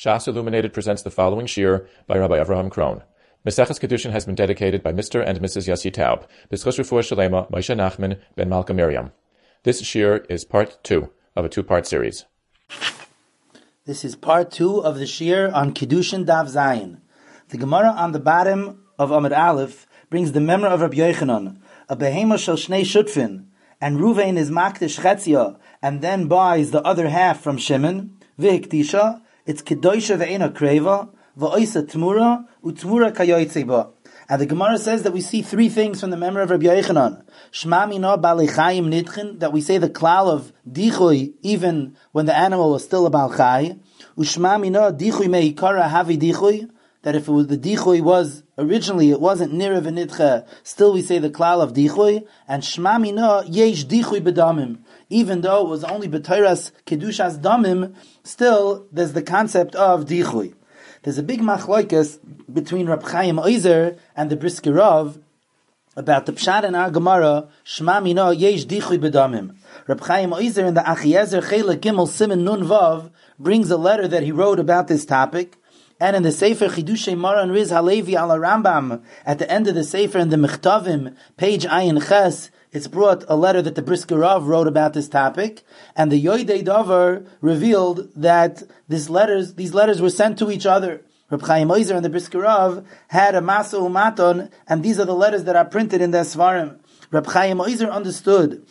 Shas Illuminated presents the following shiur by Rabbi Avrohom Krohn. Meseches Kidushin has been dedicated by Mr. and Mrs. Yossi Taub, B'schus Refuah Shalema, Moshe Nachman, Ben Malka Miriam. This shiur is part two of a two-part series. This is part two of the shiur on Kidushin Daf Zayin. The Gemara on the bottom of Amid Aleph brings the memory of Rabbi Yochanan, a behema shel shnei shutfin, and Ruvain is makdish chetzia, and then buys the other half from Shimon, v'hiktisha, it's kedoisha ve'ena kreva, va'oisa tmura, utmura kayoytzeba. And the Gemara says that we see three things from the memory of Rabbi Yochanan. Shma mina balechayim nidchin, that we say the klal of dichui even when the animal was still a balchai. Ushma mina dichui meikara havi dichui, that if it was the dichui was originally it wasn't nira v'nidcha, still we say the klal of dichui. And shma mina yesh dichui bedamim even though it was only B'tairas Kedushas Damim, still there's the concept of Dichui. There's a big machloikas between Rab Chaim Oizer and the Brisker Rav about the Pshat in our Gemara, Shema Mino Yesh Dichui B'damim. Rab Chaim Oizer in the Achiezer Chela Gimel Simon Nun Vav brings a letter that he wrote about this topic, and in the Sefer Chidushay Maran Riz Halevi al Rambam, at the end of the Sefer in the Mechtavim, page Ayin Ches, it's brought a letter that the Brisker Rav wrote about this topic, and the Yoidei Dover revealed that these letters, these letters were sent to each other. Reb Chaim Oizer and the Brisker Rav had a Masa Umaton, and these are the letters that are printed in the Svarim. Reb Chaim Oizer understood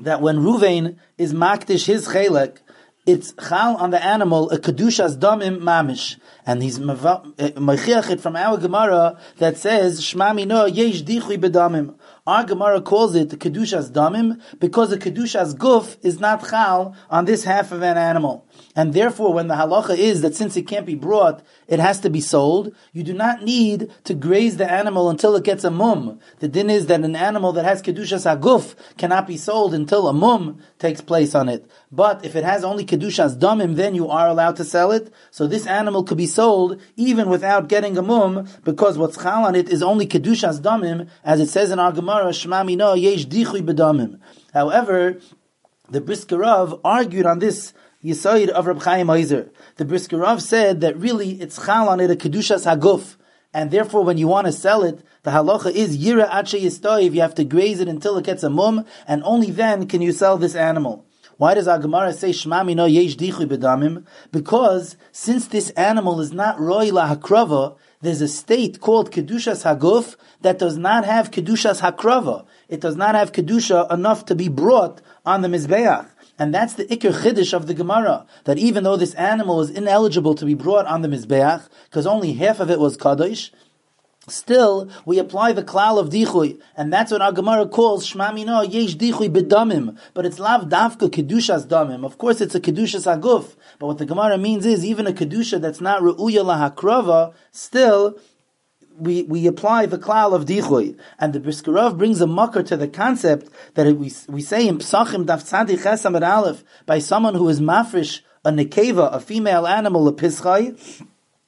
that when Ruvain is makdish his chelek, it's chal on the animal a kedushas damim mamish, and he's mechiach eh, it from our Gemara that says shmami no yesh dichui bedamim. Our Gemara calls it the Kedushas Damim because the Kedushas Guf is not Chal on this half of an animal. And therefore, when the halacha is that since it can't be brought, it has to be sold, you do not need to graze the animal until it gets a mum. The din is that an animal that has Kedushas Haguf cannot be sold until a mum takes place on it. But if it has only Kedushas Damim, then you are allowed to sell it. So this animal could be sold even without getting a mum because what's Chal on it is only Kedushas Damim, as it says in our Gemara, Shema Mino, Yesh Dichui Bedamim. However, the Brisker Rav argued on this Yisoid of Reb Chaim Oizer. The Brisker Rav said that really it's chal on it a Kedushas Haguf, and therefore when you want to sell it, the halacha is Yira Ache Yistoiv, you have to graze it until it gets a mum, and only then can you sell this animal. Why does our Gemara say Shema Mino Yesh Dichui Bedamim? Because since this animal is not Roy La Hakrava, there's a state called Kedushas Haguf that does not have Kedushas Hakrava. It does not have Kedusha enough to be brought on the Mizbeach. And that's the Iker Chiddush of the Gemara. That even though this animal is ineligible to be brought on the Mizbeach, because only half of it was Kadosh, Still, we apply the klal of dichui, and that's what our Gemara calls shmamino yesh dichui bedamim. But it's lav davka kedushas damim. Of course, it's a kedushas aguf. But what the Gemara means is even a kedusha that's not reuya lahakrava, still we, we apply the klal of dichui. And the Brisker Rav brings a mucker to the concept that we, we say in Psachim daf tzadi chesam aleph by someone who is mafrish a nekeva, a female animal, a pischai,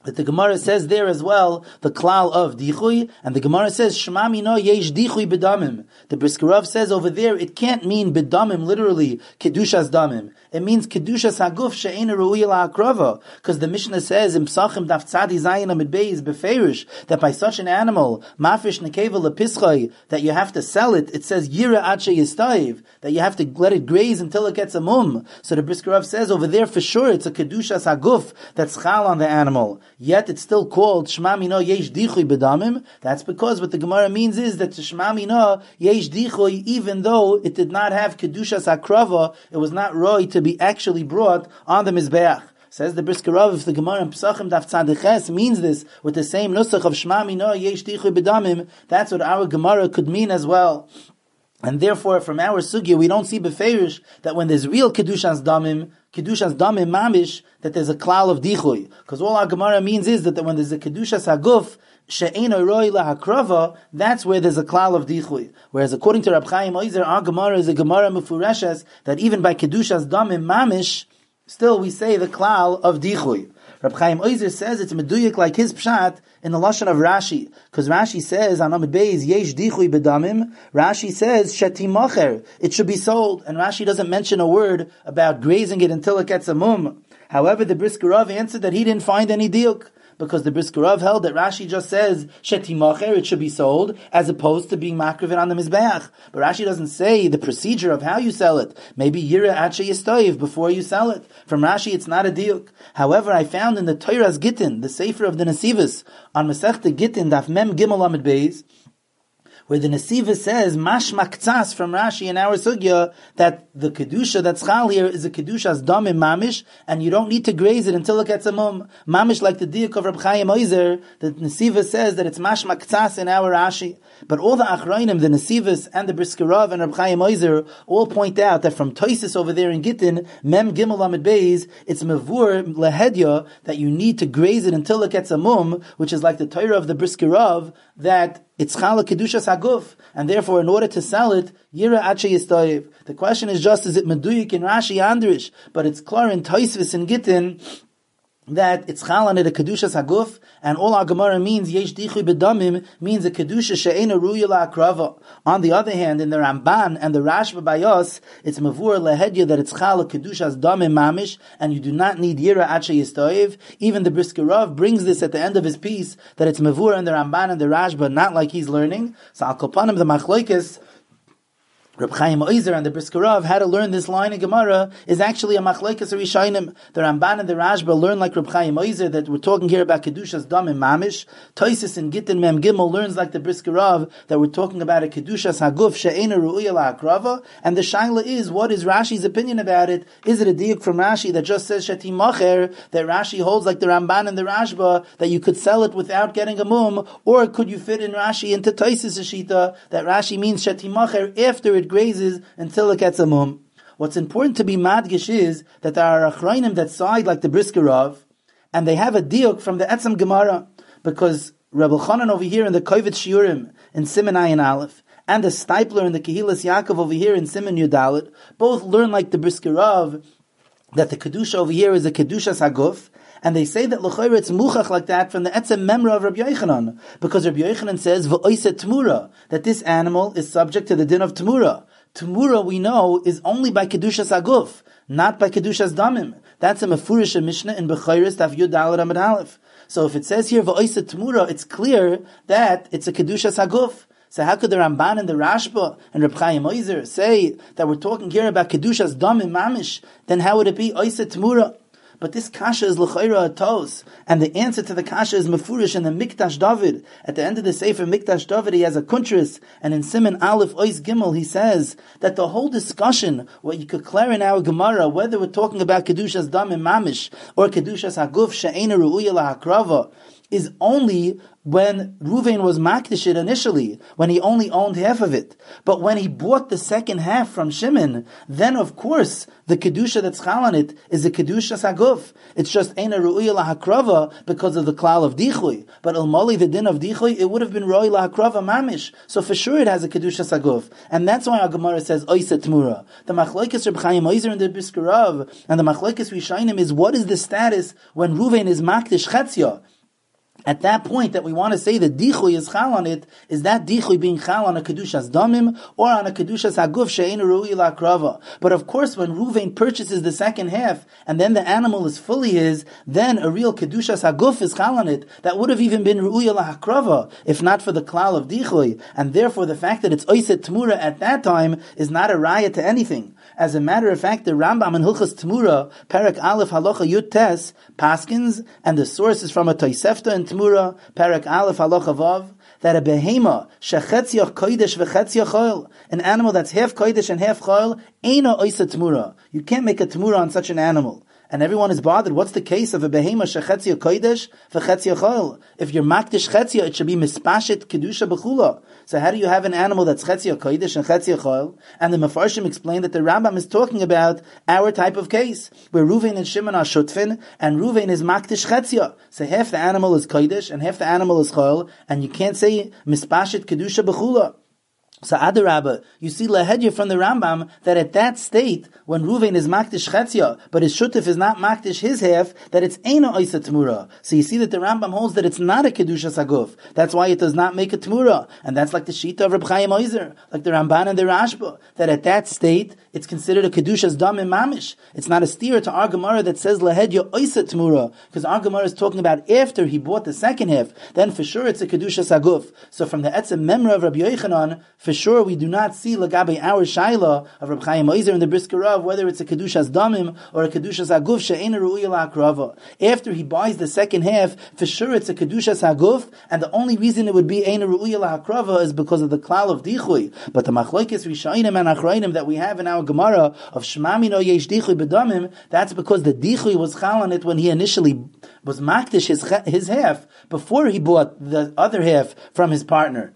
that the Gemara says there as well the klal of dichui, and the Gemara says shmami no yesh dichui bedamim. The Brisker Rav says over there it can't mean bedamim literally kedushas damim. It means kedushas haguf she'ena ru'ya la'akrava. Because the Mishnah says in Psachim daf tzadi zayin amid beis that by such an animal mafish nekeva lepischai that you have to sell it. It says yira ache yistayiv that you have to let it graze until it gets a mum. So the Brisker Rav says over there for sure it's a kedushas haguf that's chal on the animal. Yet it's still called shma mino yesh dichui bedamim. That's because what the Gemara means is that shma mino yesh dichui even though it did not have kedushas hakrava, it was not roy to be actually brought on the Mizbeach. Says the Brisker Rav, if the Gemara in Pesachim Daf Tzadiches means this with the same nusach of Shema Mino Yesh Tichu B'damim, that's what our Gemara could mean as well. And therefore, from our sugya, we don't see beferish that when there's real kedushas damim, kedushas damim mamish, that there's a klal of dichui. Because all our Gemara means is that when there's a kedushas haguf, she'ena roi lahakrava, that's where there's a klal of dichui. Whereas according to Rab Chaim Oizer, our Gemara is a Gemara mufureshes that even by kedushas damim mamish, still we say the klal of dichui. Rab Chaim Oizer says it's meduyik like his pshat in the lashon of Rashi, because Rashi says on Amid Beis yesh dichui bedamim. Rashi says shetimacher, it should be sold, and Rashi doesn't mention a word about grazing it until it gets a mum. However, the Brisker Rav answered that he didn't find any diuk because the Brisker held that Rashi just says shetimacher it should be sold as opposed to being makrivin on the mizbeach. But Rashi doesn't say the procedure of how you sell it. Maybe yira ache yistoiv before you sell it. From Rashi, it's not a diuk. However, I found in the Toras Gittin, the Sefer of the Nesivus, on Masechta Gittin, Daf Mem Gimel Amid Beis, where the Nesiva says mash maktsas from Rashi in our sugya that the kedusha that's chal here is a kedusha's dam in mamish, and you don't need to graze it until it gets a mum. Mamish like the diuk of Reb Chaim Oizer, the Nesiva says that it's mash maktsas in our Rashi. But all the achrayim, the Nesivas and the Brisker Rav and Reb Chaim Oizer all point out that from Toisis over there in Gittin, Mem Gimel Amid Beis, it's mevur lehedya that you need to graze it until it gets a mum, which is like the Torah of the Brisker Rav that it's chala kedusha saguf, and therefore, in order to sell it, yira ache yistoyev. The question is just: Is it meduyik in Rashi Andrish? But it's clear in Toisvis and Gittin that it's chal on it a kedusha saguf, and all our Gemara means yesh dichui bedamim means a kedusha she'ena ruya akrava. On the other hand, in the Ramban and the Rashba Bayos, it's mavur lehedya that it's chal a kedusha's damim mamish, and you do not need yira ache yistoiv. Even the Brisker Rav brings this at the end of his piece that it's mavur in the Ramban and the Rashba, not like he's learning. So al kopanim the machlokes Reb Chaim Oizer and the Brisker Rav had to learn this line in Gemara is actually a machlekes rishayim. The Ramban and the Rashba learn like Reb Chaim Oizer that we're talking here about kedusha's dam and mamish. Toisis and Gittin Mem Gimel learns like the Brisker Rav that we're talking about a kedusha's haguf she'ena ru'uya la'akrava. And the shaila is what is Rashi's opinion about it? Is it a diuk from Rashi that just says shetim macher that Rashi holds like the Ramban and the Rashba that you could sell it without getting a mum, or could you fit in Rashi into Toisis shita that Rashi means shetim macher after it grazes until it gets a mum. What's important to be madgish is that there are achrayim that side like the Brisker Rav, and they have a diuk from the Etzem Gemara, because Reb Elchanan over here in the Kovetz Shiurim in Simon Ayin Aleph, and the Steipler in the Kehilas Yaakov over here in Simon Yudalit, both learn like the Brisker Rav, that the Kedusha over here is a Kedusha Saguf, and they say that l'chayr it's muchach like that from the etzem memra of Rabbi Yochanan, because Rabbi Yochanan says v'oiset tmura that this animal is subject to the din of tmura. Tmura we know is only by kedushas aguf, not by kedushas damim. That's a mefurish mishnah in Bechayris Daf Yud Amid Aleph. So if it says here v'oiset tmura, it's clear that it's a kedushas aguf. So how could the Ramban and the Rashba and Reb Chaim Oizer say that we're talking here about kedushas damim mamish? Then how would it be oiset tmura? But this kasha is l'chayra atos, and the answer to the kasha is mafurish in the Mikdash David. At the end of the Sefer Mikdash David, he has a kuntris, and in Simon Aleph Ois Gimel, he says that the whole discussion, what you could clear in our Gemara, whether we're talking about kedushas dam and mamish or kedushas haguf she'ena ru'uya lahakrava, is only when Ruvain was makdishit initially, when he only owned half of it. But when he bought the second half from Shimon, then of course the kedusha that's chal on it is the kedusha saguf. It's just ena ru'uya lahakrava because of the klal of dichui. But ilmali the din of dichui, it would have been ru'uya lahakrava mamish. So for sure it has a kedusha saguf, and that's why our Gemara says oisa tmura. The machlokes Reb Chaim Oizer and the Brisker Rav and the machlokes Rishainim is what is the status when Ruvain is makdish chetzia at that point that we want to say that dichui is chal on it, is that dichui being chal on a kedushas damim or on a kedushas haguf she'en ru'i krava? But of course, when Ruvain purchases the second half and then the animal is fully his, then a real kedushas haguf is chal on it. That would have even been ru'i krava if not for the klal of dichui, and therefore the fact that it's oiset tmura at that time is not a riot to anything. As a matter of fact, the Rambam in Hilchas Tmura, Perak Aleph Halacha Yud Tes, Paskins, and the source is from a Toisefta in Tmura, Perak Aleph Halacha Vav, that a behema shechetziach kodesh v'chetziach oil, an animal that's half kodesh and half choil, ain't a oisa tmura. You can't make a tmura on such an animal and everyone is bothered. What's the case of a behema shechetzia kodesh v'chetzia chol? If you're makdish chetzia, it should be mispashit kedusha b'chula. So how do you have an animal that's chetzia kodesh and chetzia chol? And the Mefarshim explained that the Rambam is talking about our type of case, where Ruvain and Shimon are shutfin, and Ruvain is makdish chetzia. So half the animal is kodesh and half the animal is chol, and you can't say mispashit kedusha b'chula. So Adarabba, you see Lahedya from the Rambam that at that state, when Ruvain is Makdish Chetzia, but his Shutif is not Makdish his half, that it's Eina Oisa Tmura. So you see that the Rambam holds that it's not a Kedusha Saguf. That's why it does not make a Tmura. And that's like the Shita of Reb Chaim Oizer, like the Ramban and the Rashba, that at that state, it's considered a Kedusha's Dam and Mamish. It's not a steer to our Gemara that says Lahedya Oisa Tmura, because our Gemara is talking about after he bought the second half, then for sure it's a Kedusha Saguf. So from the Etzem Memra of Rabbi Yochanan, for sure we do not see Lagabe our Shaila of Reb Chaim Oizer in the Brisker Rav, whether it's a Kedushas Damim or a Kedushas Aguf She'ena Ru'ila. After he buys the second half, for sure it's a Kedushas Aguf, and the only reason it would be Eina Ru'ila is because of the klal of Dichui. But the Machlaikis Rishainim and Achrainim that we have in our Gemara of Shmami no Yesh Dichui Bedamim, that's because the Dichui was chal on it when he initially was makdish his, his half before he bought the other half from his partner.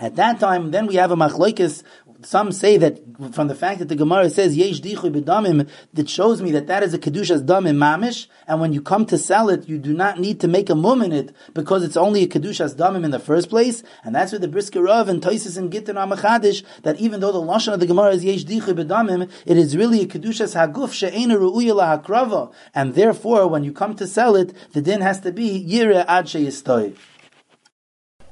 At that time, then we have a machlokes. Some say that from the fact that the Gemara says yesh dichui b'damim, that shows me that that is a kedushas damim mamish, and when you come to sell it, you do not need to make a mum in it because it's only a kedushas damim in the first place, and that's where the brisker Rav and Toises and Gittin are machadish that even though the lashon of the Gemara is yesh dichui b'damim, it is really a kedushas haguf she'ena ru'uya hakrava, and therefore when you come to sell it, the din has to be yire ad sheyistoy.